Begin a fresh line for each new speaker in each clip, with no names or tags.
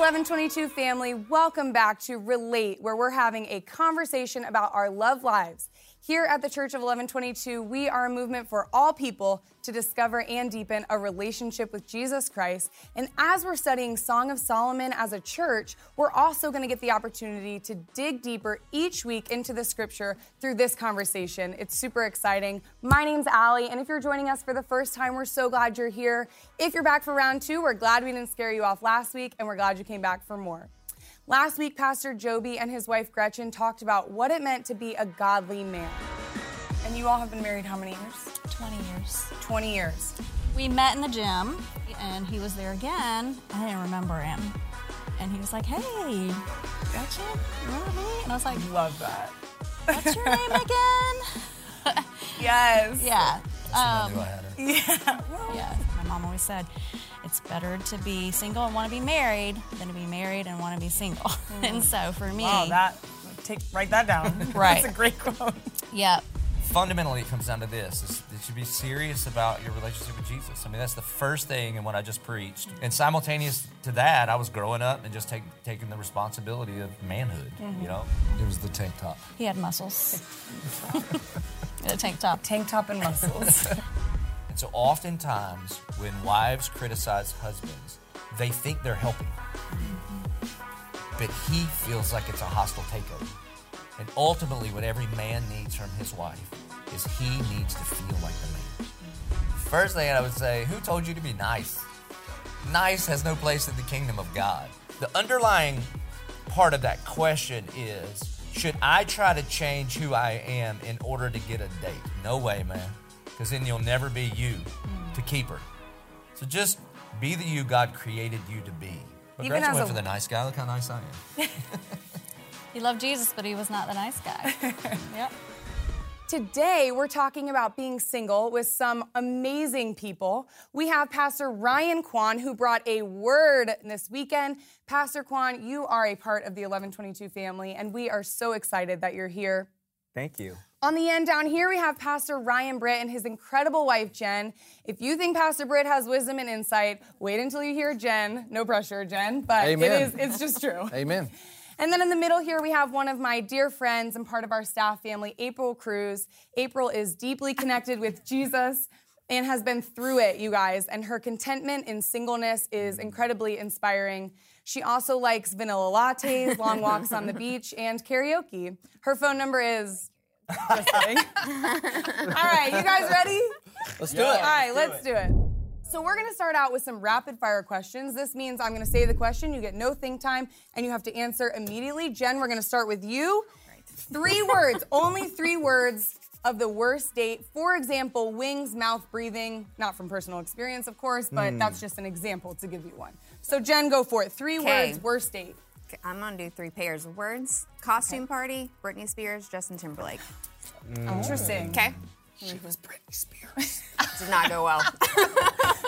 1122 family, welcome back to Relate, where we're having a conversation about our love lives. Here at the Church of 1122, we are a movement for all people to discover and deepen a relationship with Jesus Christ. And as we're studying Song of Solomon as a church, we're also going to get the opportunity to dig deeper each week into the scripture through this conversation. It's super exciting. My name's Allie, and if you're joining us for the first time, we're so glad you're here. If you're back for round two, we're glad we didn't scare you off last week, and we're glad you came back for more. Last week, Pastor Joby and his wife Gretchen talked about what it meant to be a godly man. And you all have been married how many years?
20 years.
20 years.
We met in the gym, and he was there again. I didn't remember him. And he was like, hey, Gretchen, remember me? And I was like,
Love that.
what's your name again?
Yes.
Yeah.
I
Um,
knew I had her.
Yeah.
yeah. My mom always said, it's better to be single and want to be married than to be married and want to be single. and so for me,
Oh, that. Take write that down.
Right.
That's a great quote.
yeah,
Fundamentally, it comes down to this: is that you should be serious about your relationship with Jesus. I mean, that's the first thing in what I just preached. And simultaneous to that, I was growing up and just take, taking the responsibility of manhood. You mm-hmm. know, it was the tank top.
he had muscles. a tank top.
Tank top and muscles.
And so, oftentimes, when wives criticize husbands, they think they're helping, but he feels like it's a hostile takeover. And ultimately, what every man needs from his wife is he needs to feel like the man. First thing I would say, who told you to be nice? Nice has no place in the kingdom of God. The underlying part of that question is should I try to change who I am in order to get a date? No way, man. Because then you'll never be you hmm. to keep her. So just be the you God created you to be. But
Even
Gretchen
as
went
a-
for the nice guy. Look how nice I am.
He loved Jesus, but he was not the nice guy. yep.
Today, we're talking about being single with some amazing people. We have Pastor Ryan Kwon, who brought a word this weekend. Pastor Kwon, you are a part of the 1122 family, and we are so excited that you're here.
Thank you.
On the end down here, we have Pastor Ryan Britt and his incredible wife, Jen. If you think Pastor Britt has wisdom and insight, wait until you hear Jen. No pressure, Jen, but
Amen.
it is it's just true.
Amen.
And then in the middle here, we have one of my dear friends and part of our staff family, April Cruz. April is deeply connected with Jesus and has been through it, you guys. And her contentment in singleness is incredibly inspiring. She also likes vanilla lattes, long walks on the beach, and karaoke. Her phone number is. Just kidding. All right, you guys ready?
Let's do
All
it.
All right, let's do it. So we're gonna start out with some rapid fire questions. This means I'm gonna say the question, you get no think time, and you have to answer immediately. Jen, we're gonna start with you. Three words, only three words of the worst date. For example, wings, mouth breathing. Not from personal experience, of course, but hmm. that's just an example to give you one. So Jen, go for it. Three
Okay.
words, worst date.
Okay, I'm gonna do three pairs of words. Costume party, Britney Spears, Justin Timberlake. Oh.
Interesting.
Okay?
She was Britney Spears.
Did not go well.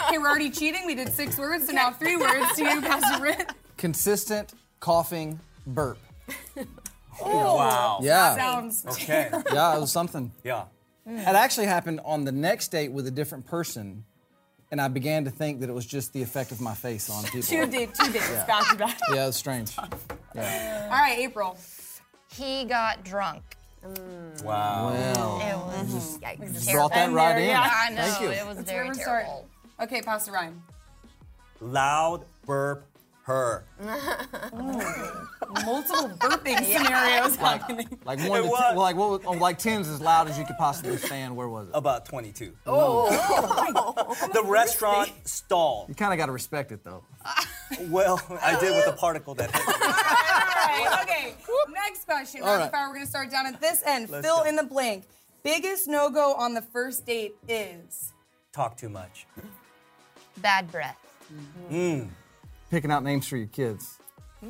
Okay, we're already cheating. We did six words, so now three words to you, Pastor Britt.
Consistent coughing burp. Oh.
Wow.
Yeah.
Sounds
Okay.
Yeah, it was something.
Yeah.
It actually happened on the next date with a different person, and I began to think that it was just the effect of my face on people.
two dates, two dates, back to back.
Yeah, it was strange.
All right, April.
He got drunk. Mm.
Wow.
Well,
It was
Yikes.
brought that
And
right
there,
in.
yeah.
I know
Thank you.
it was
Let's
very
never start.
terrible.
Okay, Pastor Ryan.
Loud burp her.
Multiple burping scenarios happening.
Like one
It
to
was.
ten, like what? was- oh, like tens as loud as you could possibly stand. Where was it?
About 22. Oh. oh the restaurant stalled.
You kind of got to respect it though.
Well, I did with the particle that hit me.
All right, okay. Next question.
All
Rapid
right.
fire. We're gonna start down at this end.
Let's
Fill
go.
in the blank. Biggest no go on the first date is.
Talk too much.
Bad breath. Mm.
Picking out names for your kids.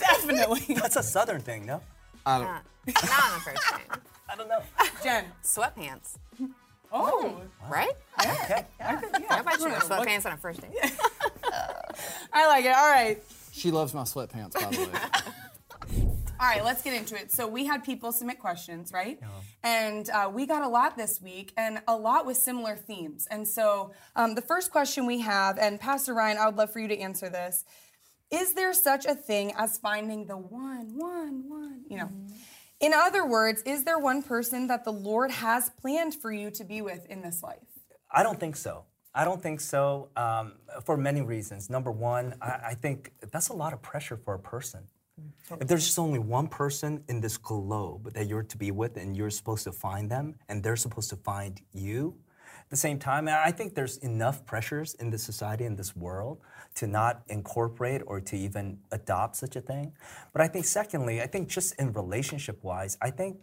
Definitely.
That's a southern thing, no?
I don't,
Not, not on the first date.
I don't know.
Jen.
Sweatpants,
Oh.
right?
Okay.
Nobody should wear sweatpants on a first date.
I like it. All right.
she loves my sweatpants, by the way.
All right, let's get into it. So we had people submit questions, right? And uh, we got a lot this week, and a lot with similar themes. And so um, the first question we have, and Pastor Ryan, I would love for you to answer this. is there such a thing as finding the one, one, one? You know. In other words, is there one person that the Lord has planned for you to be with in this life?
I don't think so. I don't think so um, for many reasons. Number one, I, I think that's a lot of pressure for a person. If there's just only one person in this globe that you're to be with and you're supposed to find them and they're supposed to find you, at the same time, I think there's enough pressures in this society, in this world, to not incorporate or to even adopt such a thing. But I think, secondly, I think just in relationship wise, I think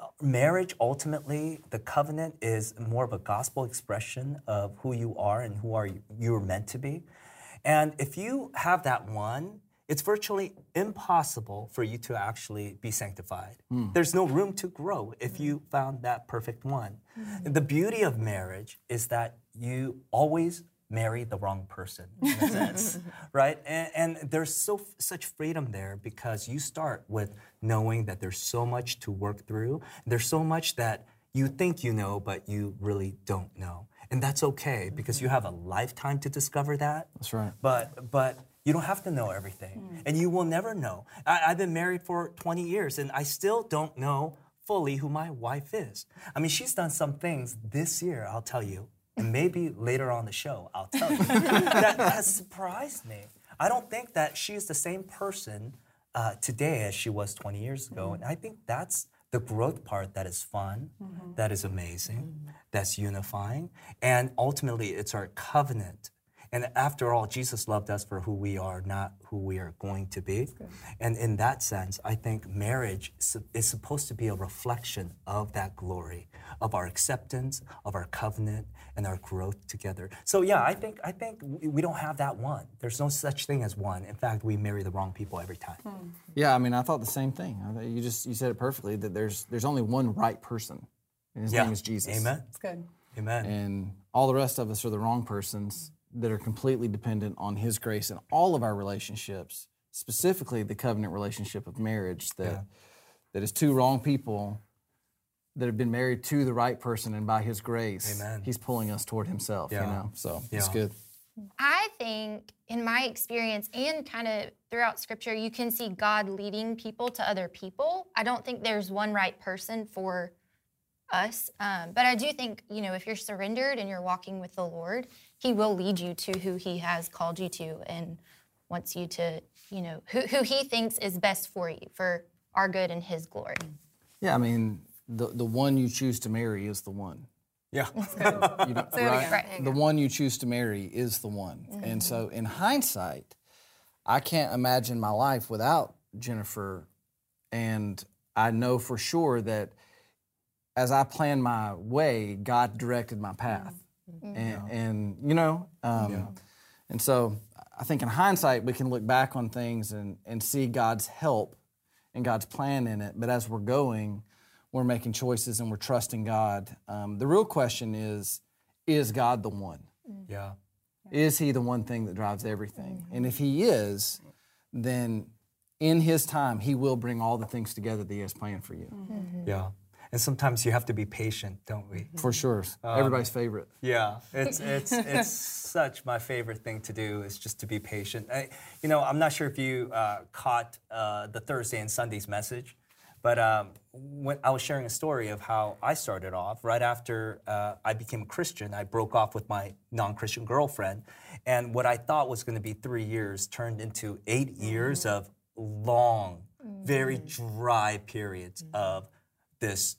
uh, marriage ultimately the covenant is more of a gospel expression of who you are and who are you, you're meant to be. And if you have that one it's virtually impossible for you to actually be sanctified. Hmm. There's no room to grow if you found that perfect one. Mm-hmm. The beauty of marriage is that you always marry the wrong person in a sense right? And, and there's so such freedom there because you start with knowing that there's so much to work through. There's so much that you think you know but you really don't know. And that's okay because you mm-hmm. have a lifetime to discover that.
That's right.
but but you don't have to know everything hmm. and you will never know. I, i've been married for 20 years and i still don't know fully who my wife is. I mean she's done some things this year i'll tell you and maybe later on the show i'll tell you. That has surprised me. I don't think that she's the same person uh, today as she was 20 years ago hmm. and i think that's the growth part that is fun mm-hmm. that is amazing mm-hmm. that's unifying and ultimately it's our covenant and after all, Jesus loved us for who we are, not who we are going to be. And in that sense, I think marriage is is supposed to be a reflection of that glory, of our acceptance, of our covenant, and our growth together. So yeah, I think I think we we don't have that one. There's no such thing as one. In fact, we marry the wrong people every time.
Yeah, I mean, I thought the same thing. You just you said it perfectly that there's there's only one right person, and his
Yeah.
name is Jesus.
Amen.
It's good.
Amen.
And all the rest of us are the wrong persons that are completely dependent on His grace in all of our relationships, specifically the covenant relationship of marriage. That that is two wrong people that have been married to the right person, and by His grace,
Amen.
He's pulling us toward Himself. You know, so it's good.
I think, in my experience and kind of throughout scripture, you can see God leading people to other people. I don't think there's one right person for us. Um, but I do think, you know, if you're surrendered and you're walking with the Lord, He will lead you to who He has called you to and wants you to, you know, who, who He thinks is best for you, for our good and His glory.
Yeah, I mean, the the one you choose to marry is the one.
Yeah.
You know,
Say
right?
Right.
The one you choose to marry is the one. Mm-hmm. And so, in hindsight, I can't imagine my life without Jennifer. And I know for sure that as I planned my way, God directed my path. And, and, you know, um, and so I think in hindsight, we can look back on things and, and see God's help and God's plan in it. But as we're going, we're making choices and we're trusting God. Um, the real question is is God the one?
Yeah.
Is He the one thing that drives everything? And if He is, then in His time, He will bring all the things together that He has planned for you.
Yeah. And sometimes you have to be patient, don't we?
For sure. Everybody's favorite.
Yeah, it's it's it's such my favorite thing to do is just to be patient. I, you know, I'm not sure if you uh, caught uh, the Thursday and Sunday's message, but um, when I was sharing a story of how I started off right after uh, I became a Christian, I broke off with my non-Christian girlfriend, and what I thought was going to be three years turned into eight years of long, very dry periods of this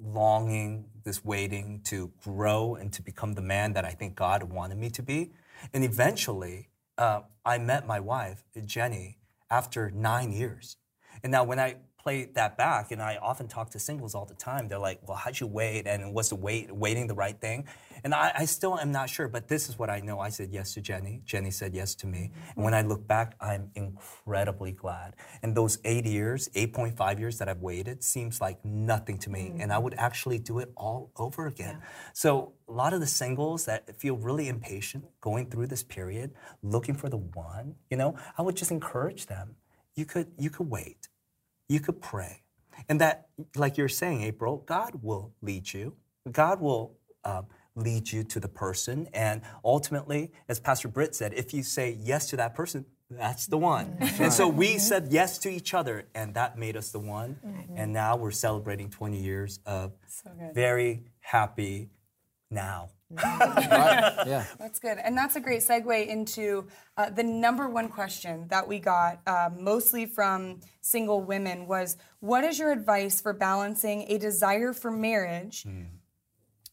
longing, this waiting to grow and to become the man that I think God wanted me to be. And eventually, uh, I met my wife, Jenny, after nine years. And now, when I play that back, and I often talk to singles all the time, they're like, "Well, how'd you wait? And was the wait waiting the right thing?" And I, I still am not sure, but this is what I know. I said yes to Jenny. Jenny said yes to me. Mm-hmm. And when I look back, I'm incredibly glad. And those eight years, 8.5 years that I've waited, seems like nothing to me. Mm-hmm. And I would actually do it all over again. So a lot of the singles that feel really impatient going through this period, looking for the one, you know, I would just encourage them. You could you could wait. You could pray. And that, like you're saying, April, God will lead you. God will um, lead you to the person. And ultimately, as Pastor Britt said, if you say yes to that person, that's the one. And so we said yes to each other, and that made us the one. And now we're celebrating 20 years of
good.
very happy now.
Right? Yeah.
That's good. And that's a great segue into uh, the number one question that we got uh, mostly from single women was what is your advice for balancing a desire for marriage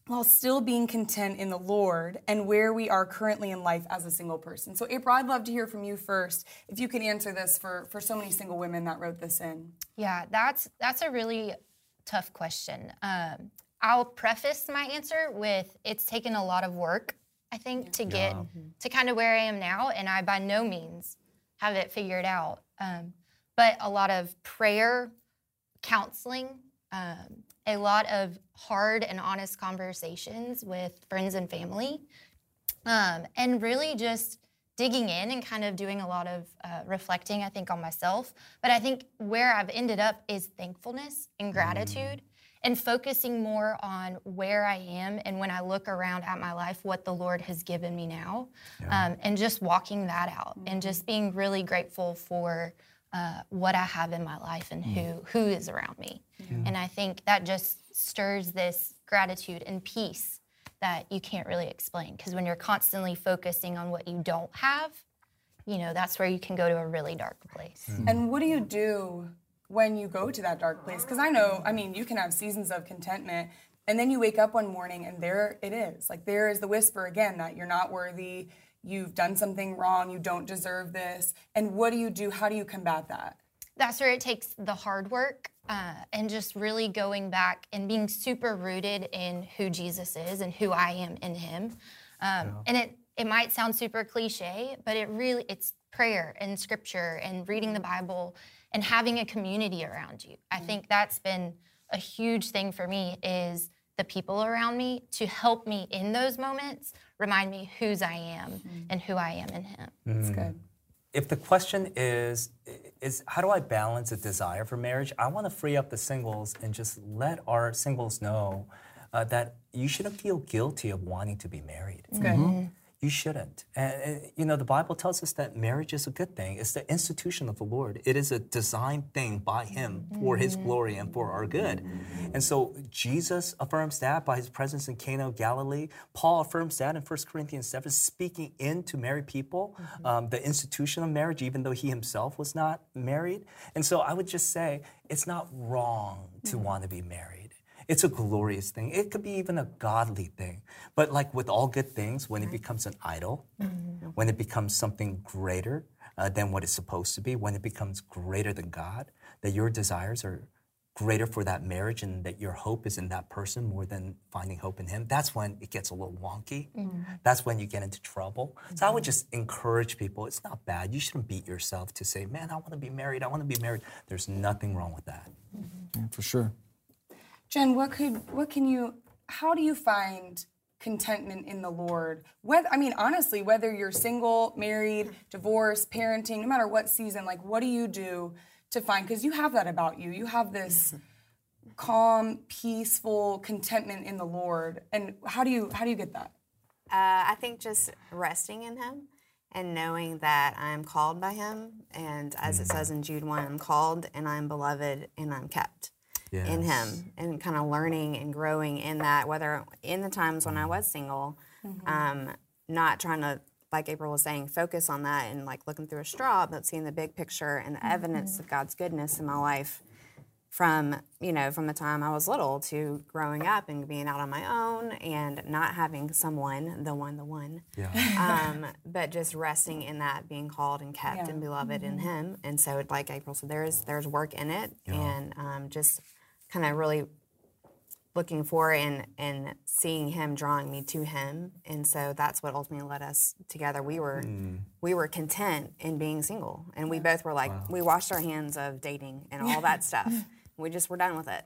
while still being content in the Lord and where we are currently in life as a single person? So, April, I'd love to hear from you first if you can answer this for, for so many single women that wrote this in.
Yeah, that's that's a really tough question. Um, I'll preface my answer with it's taken a lot of work, I think, to get to kind of where I am now, and I by no means have it figured out. Um, but a lot of prayer, counseling, um, a lot of hard and honest conversations with friends and family, um, and really just digging in and kind of doing a lot of uh, reflecting, I think, on myself. But I think where I've ended up is thankfulness and gratitude and focusing more on where I am and when I look around at my life, what the Lord has given me now, um, and just walking that out and just being really grateful for. Uh, what I have in my life and who who is around me, and I think that just stirs this gratitude and peace that you can't really explain. Because when you're constantly focusing on what you don't have, you know, that's where you can go to a really dark place.
And what do you do when you go to that dark place? Because I know, I mean, you can have seasons of contentment, and then you wake up one morning and there it is. Like, there is the whisper again that you're not worthy, you've done something wrong, you don't deserve this. And what do you do? How do you combat that?
That's where it takes the hard work uh, and just really going back and being super rooted in who Jesus is and who I am in Him. Um, And it it might sound super cliche, but it really it's prayer and scripture and reading the Bible and having a community around you. I mm-hmm. think that's been a huge thing for me is the people around me to help me in those moments, remind me whose I am mm-hmm. and who I am in Him.
That's mm. good.
if the question is is how do I balance a desire for marriage, I want to free up the singles and just let our singles know uh, that you shouldn't feel guilty of wanting to be married.
That's good. Mm-hmm.
You shouldn't. And, and, you know, the Bible tells us that marriage is a good thing. It's the institution of the Lord. It is a designed thing by Him for His glory and for our good. And so Jesus affirms that by His presence in Cana of Galilee. Paul affirms that in 1 Corinthians 7, speaking into married people, um, the institution of marriage, even though he himself was not married. And so I would just say it's not wrong to want to be married. It's a glorious thing. It could be even a godly thing. But like with all good things, when it becomes an idol, mm-hmm. when it becomes something greater uh, than what it's supposed to be, when it becomes greater than God, that your desires are greater for that marriage and that your hope is in that person more than finding hope in him, that's when it gets a little wonky. Mm-hmm. That's when you get into trouble. So I would mm-hmm. just encourage people it's not bad. You shouldn't beat yourself to say, man, I want to be married. I want to be married. There's nothing wrong with that.
Yeah, for sure.
Jen, what could what can you how do you find contentment in the Lord? Whether I mean honestly, whether you're single, married, divorced, parenting, no matter what season, like what do you do to find because you have that about you. You have this calm, peaceful contentment in the Lord. And how do you how do you get that?
Uh, I think just resting in Him and knowing that I'm called by Him. And as it says in Jude 1, I'm called and I'm beloved and I'm kept in Him. And kind of learning and growing in that, whether in the times when I was single, um, not trying to, like April was saying, focus on that and like looking through a straw, but seeing the big picture and the evidence of God's goodness in my life from you know from the time I was little to growing up and being out on my own and not having someone the one the one
Yeah.
um, but just resting in that being called and kept and beloved in him. And so like April said there's there's work in it and um, just kind of really looking for and and seeing him drawing me to him. And so that's what ultimately led us together. We were mm. we were content in being single. And we both were like we washed our hands of dating and all that stuff. We just were done with it.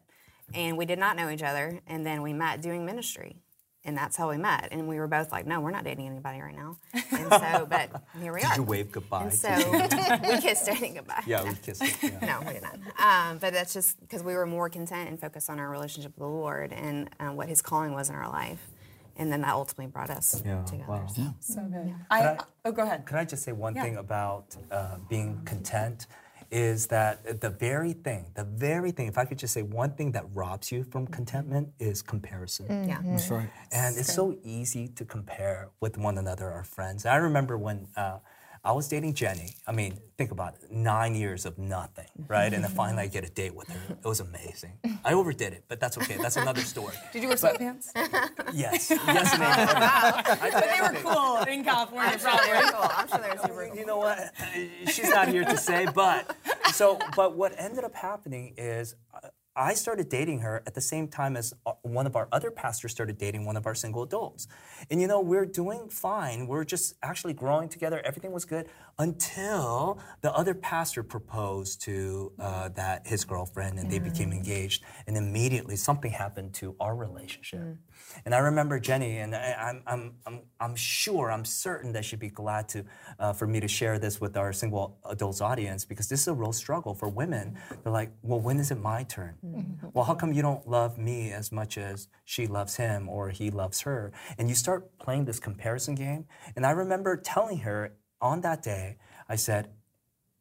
And we did not know each other. And then we met doing ministry and that's how we met and we were both like no we're not dating anybody right now and so but here we are
Did you wave goodbye?
and so we kissed dating goodbye
yeah, we kissed. Yeah.
no, we did not. Um, but that's just because we were more content and focused on our relationship with the Lord and uh, what His calling was in our life. and then that ultimately brought us
Yeah,
together.
wow.
So.
So good. I,
I-
oh, go ahead.
Could I just say one
Yeah.
thing about uh, being content? Is that the very thing, the very thing, if I could just say one thing that robs you from contentment is comparison.
Yeah.
That's right.
And it's so easy to compare with one another, our friends. I remember when uh, I was dating Jenny. I mean, think about it nine years of nothing, right? And then finally I get a date with her. It was amazing. I overdid it, but that's okay. That's another story.
Did you wear sweatpants?
Yes. Yes, and amen. I did
they were cool in California,
Very
probably.
cool. I'm sure they're super cool.
You know what? She's not here to say, but so, but what ended up happening is uh, I started dating her at the same time as uh, one of our other pastors started dating one of our single adults. And you know, we're doing fine. We're just actually growing together. Everything was good until the other pastor proposed to uh, mm-hmm. that his girlfriend and they mm-hmm. became engaged. And immediately something happened to our relationship. Mm-hmm. And I remember Jenny, and I, I'm, I'm, I'm, I'm sure, I'm certain that she'd be glad to, uh, for me to share this with our single adults audience because this is a real struggle for women. They're like, well, when is it my turn? Well, how come you don't love me as much as she loves him or he loves her? And you start playing this comparison game. And I remember telling her on that day, I said,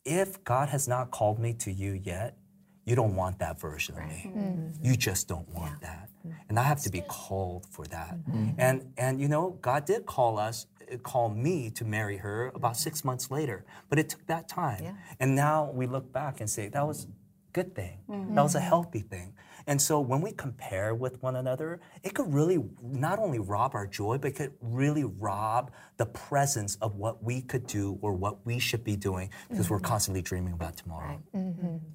if God has not called me to you yet, you don't want that version of me. Mm-hmm. Mm-hmm. You just don't want that. And I have to be called for that. Mm-hmm. And and you know, God did call us, uh, call me to marry her about six months later. But it took that time. And now we look back and say that was good thing. That was a healthy thing. And so when we compare with one another, it could really not only rob our joy, but it could really rob the presence of what we could do or what we should be doing because we're constantly dreaming about tomorrow.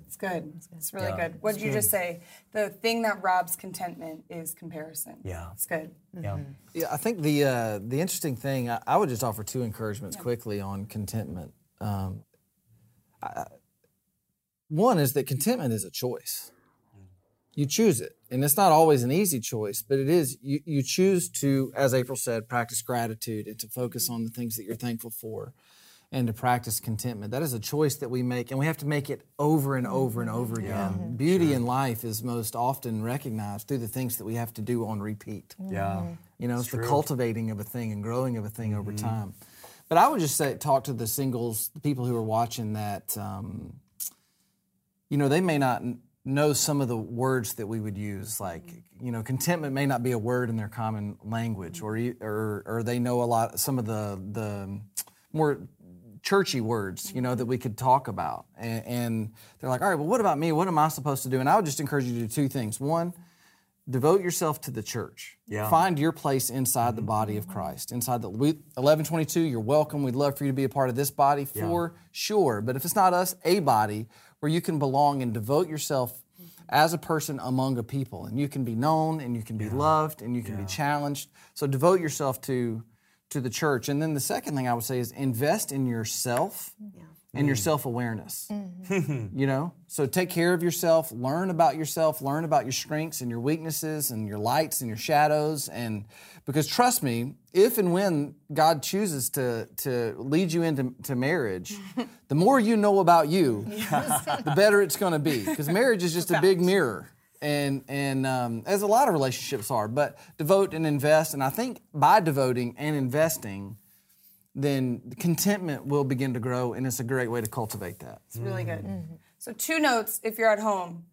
It's good. It's really
Yeah,
good. What did you just say? The thing that robs contentment is comparison.
Yeah.
It's good.
Yeah.
Yeah, I think the uh, the interesting thing I, I would just offer two encouragements quickly on contentment. Um, I, one is that contentment is a choice. You choose it, and it's not always an easy choice, but it is. You you choose to, as April said, practice gratitude and to focus on the things that you're thankful for, and to practice contentment. That is a choice that we make, and we have to make it over and over and over again. Beauty in life is most often recognized through the things that we have to do on repeat.
Yeah.
You know, it's, the cultivating of a thing and growing of a thing over time. But I would just say, talk to the singles, the people who are watching that, um, you know, they may not know some of the words that we would use. Like, you know, contentment may not be a word in their common language, or or, or they know a lot, some of the the more churchy words, you know, that we could talk about. And, and they're like, all right, well, what about me? What am I supposed to do? And I would just encourage you to do two things. One, devote yourself to the church.
Yeah.
Find your place inside the body of Christ. Inside the we, 1122, you're welcome. We'd love for you to be a part of this body for sure. But if it's not us, a body where you can belong and devote yourself as a person among a people. And you can be known and you can be loved and you can be challenged. So devote yourself to to the church. And then the second thing I would say is invest in yourself and your self-awareness you know? So take care of yourself learn about yourself learn about your strengths and your weaknesses and your lights and your shadows and because trust me if and when god chooses to to lead you into to marriage the more you know about you the better it's going to be because marriage is just a big mirror and and um, as a lot of relationships are but devote and invest and i think by devoting and investing then contentment will begin to grow, and it's a great way to cultivate that.
It's really good. Mm-hmm. So, two notes if you're at home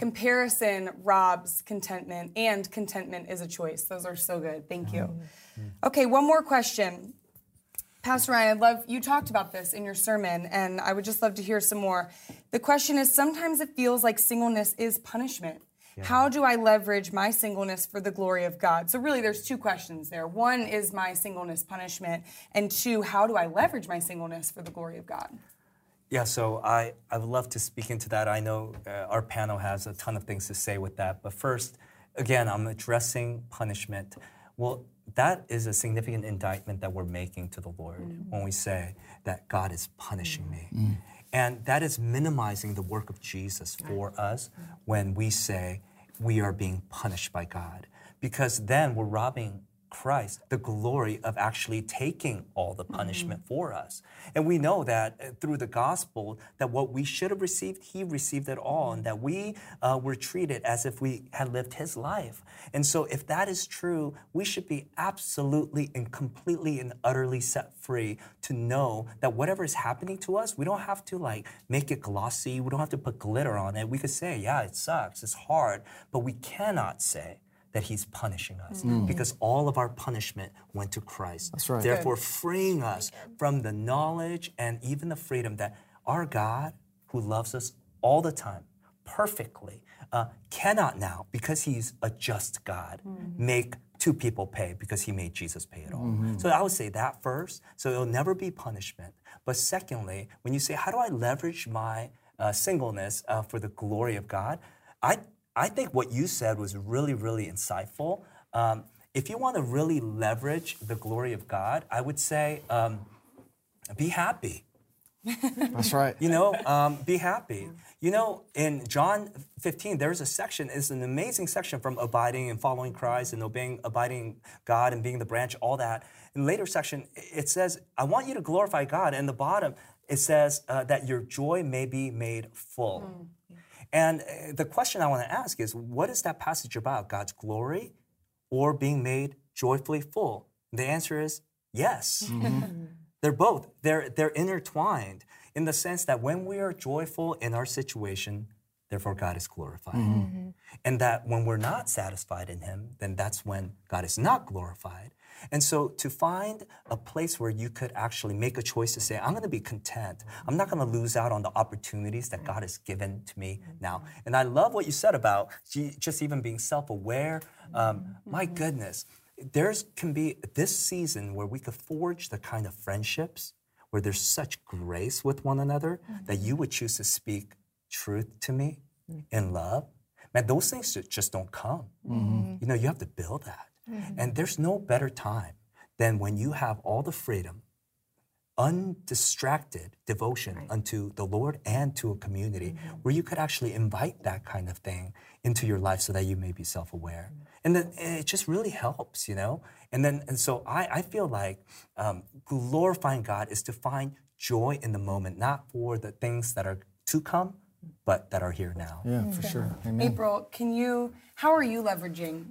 comparison robs contentment, and contentment is a choice. Those are so good. Thank you. Mm-hmm. Mm-hmm. Okay, one more question. Pastor Ryan, I'd love, you talked about this in your sermon, and I would just love to hear some more. The question is sometimes it feels like singleness is punishment. How do I leverage my singleness for the glory of God? So, really, there's two questions there. One is my singleness punishment, and two, how do I leverage my singleness for the glory of God?
Yeah, so I, I would love to speak into that. I know uh, our panel has a ton of things to say with that. But first, again, I'm addressing punishment. Well, that is a significant indictment that we're making to the Lord mm. when we say that God is punishing mm. me. Mm. And that is minimizing the work of Jesus for us when we say we are being punished by God. Because then we're robbing Christ the glory of actually taking all the punishment for us. And we know that uh, through the gospel, that what we should have received, he received it all, and that we uh, were treated as if we had lived his life. And so, if that is true, we should be absolutely and completely and utterly set free to know that whatever is happening to us, we don't have to like make it glossy, we don't have to put glitter on it. We could say, yeah, it sucks, it's hard, but we cannot say, that he's punishing us because all of our punishment went to Christ.
That's right.
Therefore, freeing us from the knowledge and even the freedom that our God, who loves us all the time, perfectly, uh, cannot now, because he's a just God, make two people pay because he made Jesus pay it all. So I would say that first. So it'll never be punishment. But secondly, when you say, how do I leverage my uh, singleness uh, for the glory of God? I I think what you said was really, really insightful. Um, if you want to really leverage the glory of God, I would say um, be happy.
That's right.
You know, um, be happy. You know, in John 15, there's a section, it's an amazing section from abiding and following Christ and obeying, abiding God and being the branch, all that. In later section, it says, I want you to glorify God. And the bottom, it says uh, that your joy may be made full. And uh, the question I want to ask is what is that passage about? God's glory or being made joyfully full? The answer is yes. They're both. They're, they're intertwined in the sense that when we are joyful in our situation, therefore God is glorified. Mm-hmm. Mm-hmm. And that when we're not satisfied in Him, then that's when God is not glorified. And so to find a place where you could actually make a choice to say, I'm going to be content. Mm-hmm. I'm not going to lose out on the opportunities that God has given to me now. And I love what you said about just even being self aware. Um, my goodness, there's can be this season where we could forge the kind of friendships where there's such grace with one another that you would choose to speak truth to me mm. in love. Man, those things just don't come. Mm-hmm. You know, you have to build that. Mm-hmm. And there's no better time than when you have all the freedom, undistracted devotion unto the Lord and to a community mm-hmm. where you could actually invite that kind of thing into your life so that you may be self aware. And then eh, it just really helps, you know? And then, and so I, I feel like um, glorifying God is to find joy in the moment, not for the things that are to come, but that are here now.
Yeah, for sure. Amen.
April, can you, how are you leveraging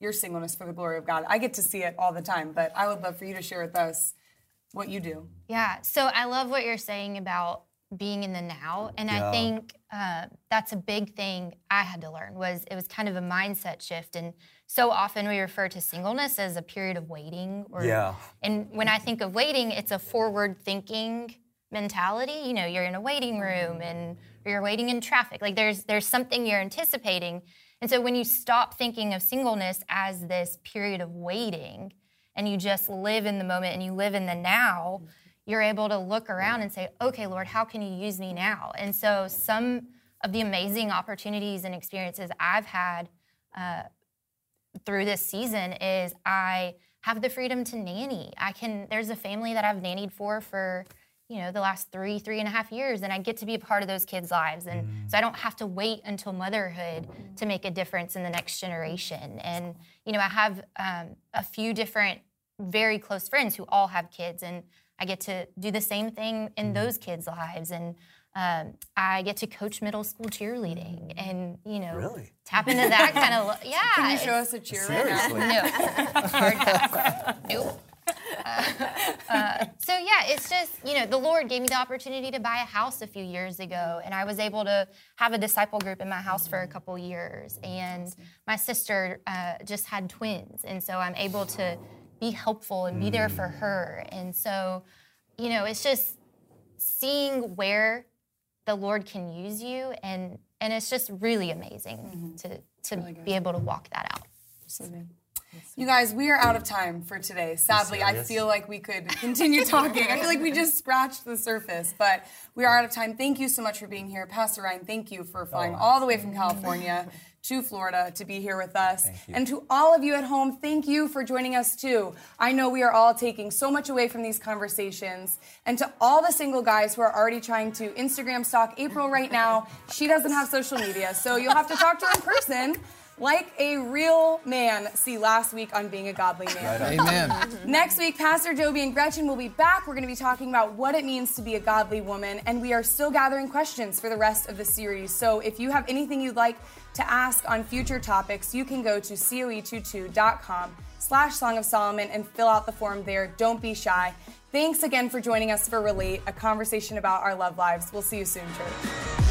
your singleness for the glory of God? I get to see it all the time, but I would love for you to share with us what you do.
Yeah. So I love what you're saying about being in the now, and I think uh, that's a big thing I had to learn. Was it was kind of a mindset shift, and so often we refer to singleness as a period of waiting. Or,
Yeah.
And when I think of waiting, it's a forward-thinking mentality. You know, you're in a waiting room and or you're waiting in traffic. Like there's there's something you're anticipating. And so when you stop thinking of singleness as this period of waiting and you just live in the moment and you live in the now, you're able to look around and say, "Okay, Lord, how can you use me now?" And so some of the amazing opportunities and experiences I've had uh, through this season is I have the freedom to nanny. I can. There's a family that I've nannied for for you know the last three three and a half years, and I get to be a part of those kids' lives, and so I don't have to wait until motherhood to make a difference in the next generation. And you know I have um, a few different very close friends who all have kids, and I get to do the same thing in those kids' lives, and um, I get to coach middle school cheerleading, and you know
Really?
tap into that kind of lo- yeah.
Can you show us a cheer right now?
Seriously.
no. Hard pass. Nope. Uh, uh, so yeah, it's just you know the Lord gave me the opportunity to buy a house a few years ago, and I was able to have a disciple group in my house for a couple years. And my sister uh, just had twins, and so I'm able to be helpful and be there for her. And so, you know, it's just seeing where the Lord can use you, and and it's just really amazing to to be able to walk that out.
You guys, we are out of time for today. Sadly, I feel like we could continue talking. I feel like we just scratched the surface, but we are out of time. Thank you so much for being here. Pastor Ryan, thank you for flying all the way from California to Florida to be here with us. And to all of you at home, thank you for joining us too. I know we are all taking so much away from these conversations. And to all the single guys who are already trying to Instagram stalk April right now, she doesn't have social media, so you'll have to talk to her in person. Like a real man see last week on being a godly man.
Amen.
Next week, Pastor Joby and Gretchen will be back. We're going to be talking about what it means to be a godly woman, and we are still gathering questions for the rest of the series. So if you have anything you'd like to ask on future topics, you can go to coe22.com slash Song of Solomon and fill out the form there. Don't be shy. Thanks again for joining us for Relate, a conversation about our love lives. We'll see you soon, church.